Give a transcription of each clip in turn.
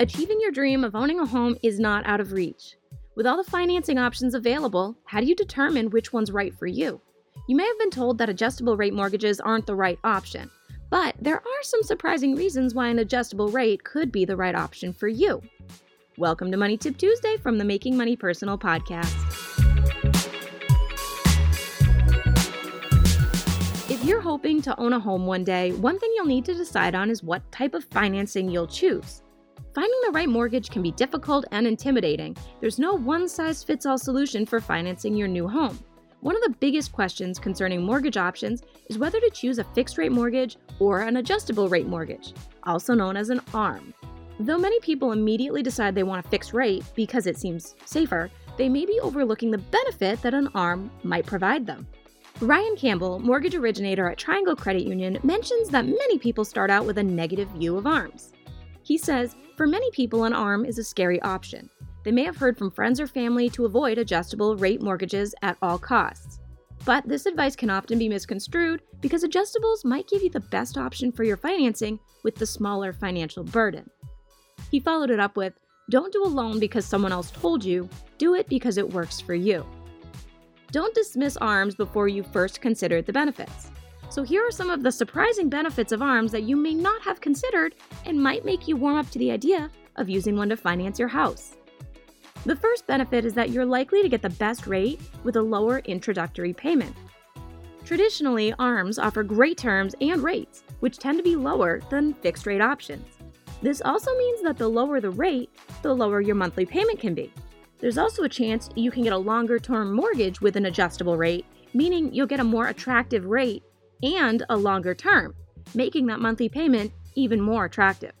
Achieving your dream of owning a home is not out of reach. With all the financing options available, how do you determine which one's right for you? You may have been told that adjustable rate mortgages aren't the right option, but there are some surprising reasons why an adjustable rate could be the right option for you. Welcome to Money Tip Tuesday from the Making Money Personal podcast. If you're hoping to own a home one day, one thing you'll need to decide on is what type of financing you'll choose. Finding the right mortgage can be difficult and intimidating. There's no one size fits all solution for financing your new home. One of the biggest questions concerning mortgage options is whether to choose a fixed rate mortgage or an adjustable rate mortgage, also known as an ARM. Though many people immediately decide they want a fixed rate because it seems safer, they may be overlooking the benefit that an ARM might provide them. Ryan Campbell, mortgage originator at Triangle Credit Union, mentions that many people start out with a negative view of ARMs. He says, for many people, an ARM is a scary option. They may have heard from friends or family to avoid adjustable rate mortgages at all costs. But this advice can often be misconstrued because adjustables might give you the best option for your financing with the smaller financial burden. He followed it up with Don't do a loan because someone else told you, do it because it works for you. Don't dismiss ARMs before you first considered the benefits. So, here are some of the surprising benefits of ARMs that you may not have considered and might make you warm up to the idea of using one to finance your house. The first benefit is that you're likely to get the best rate with a lower introductory payment. Traditionally, ARMs offer great terms and rates, which tend to be lower than fixed rate options. This also means that the lower the rate, the lower your monthly payment can be. There's also a chance you can get a longer term mortgage with an adjustable rate, meaning you'll get a more attractive rate and a longer term, making that monthly payment even more attractive.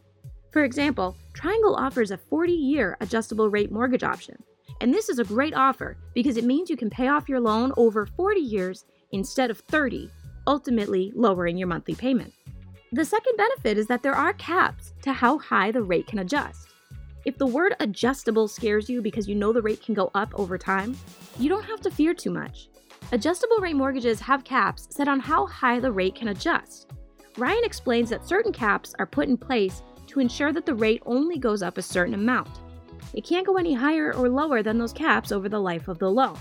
For example, Triangle offers a 40 year adjustable rate mortgage option. And this is a great offer because it means you can pay off your loan over 40 years instead of 30, ultimately lowering your monthly payment. The second benefit is that there are caps to how high the rate can adjust. If the word adjustable scares you because you know the rate can go up over time, you don't have to fear too much. Adjustable rate mortgages have caps set on how high the rate can adjust. Ryan explains that certain caps are put in place to ensure that the rate only goes up a certain amount. It can't go any higher or lower than those caps over the life of the loan.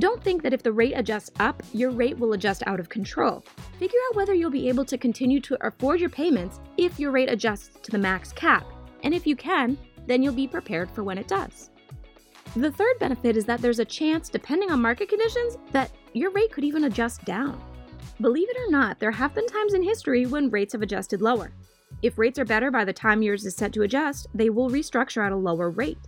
Don't think that if the rate adjusts up, your rate will adjust out of control. Figure out whether you'll be able to continue to afford your payments if your rate adjusts to the max cap. And if you can, then you'll be prepared for when it does. The third benefit is that there's a chance, depending on market conditions, that your rate could even adjust down. Believe it or not, there have been times in history when rates have adjusted lower. If rates are better by the time yours is set to adjust, they will restructure at a lower rate.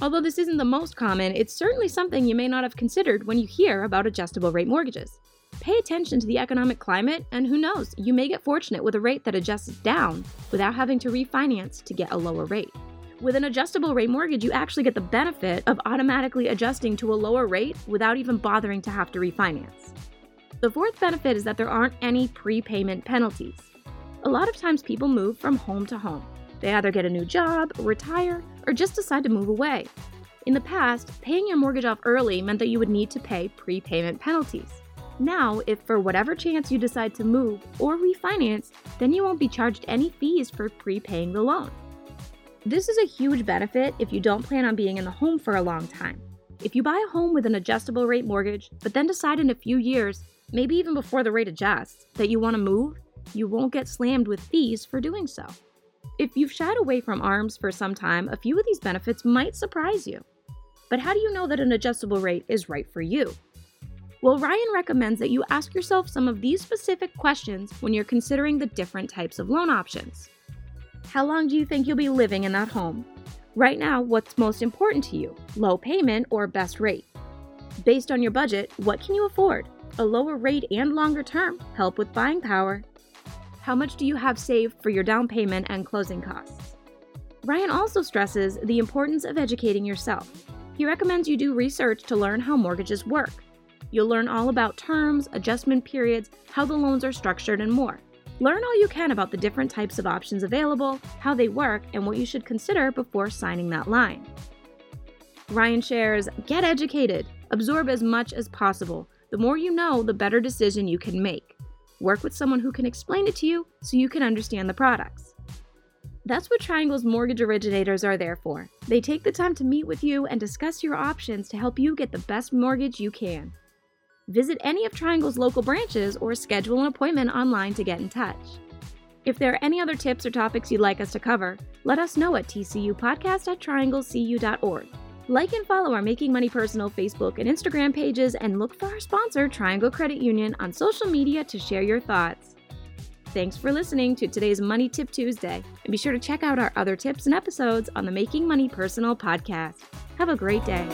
Although this isn't the most common, it's certainly something you may not have considered when you hear about adjustable rate mortgages. Pay attention to the economic climate, and who knows, you may get fortunate with a rate that adjusts down without having to refinance to get a lower rate. With an adjustable rate mortgage, you actually get the benefit of automatically adjusting to a lower rate without even bothering to have to refinance. The fourth benefit is that there aren't any prepayment penalties. A lot of times people move from home to home. They either get a new job, retire, or just decide to move away. In the past, paying your mortgage off early meant that you would need to pay prepayment penalties. Now, if for whatever chance you decide to move or refinance, then you won't be charged any fees for prepaying the loan. This is a huge benefit if you don't plan on being in the home for a long time. If you buy a home with an adjustable rate mortgage, but then decide in a few years, maybe even before the rate adjusts, that you want to move, you won't get slammed with fees for doing so. If you've shied away from ARMs for some time, a few of these benefits might surprise you. But how do you know that an adjustable rate is right for you? Well, Ryan recommends that you ask yourself some of these specific questions when you're considering the different types of loan options. How long do you think you'll be living in that home? Right now, what's most important to you? Low payment or best rate? Based on your budget, what can you afford? A lower rate and longer term help with buying power. How much do you have saved for your down payment and closing costs? Ryan also stresses the importance of educating yourself. He recommends you do research to learn how mortgages work. You'll learn all about terms, adjustment periods, how the loans are structured, and more. Learn all you can about the different types of options available, how they work, and what you should consider before signing that line. Ryan shares Get educated, absorb as much as possible. The more you know, the better decision you can make. Work with someone who can explain it to you so you can understand the products. That's what Triangle's mortgage originators are there for. They take the time to meet with you and discuss your options to help you get the best mortgage you can. Visit any of Triangle's local branches or schedule an appointment online to get in touch. If there are any other tips or topics you'd like us to cover, let us know at tcupodcast at trianglecu.org. Like and follow our Making Money Personal Facebook and Instagram pages, and look for our sponsor, Triangle Credit Union, on social media to share your thoughts. Thanks for listening to today's Money Tip Tuesday, and be sure to check out our other tips and episodes on the Making Money Personal podcast. Have a great day.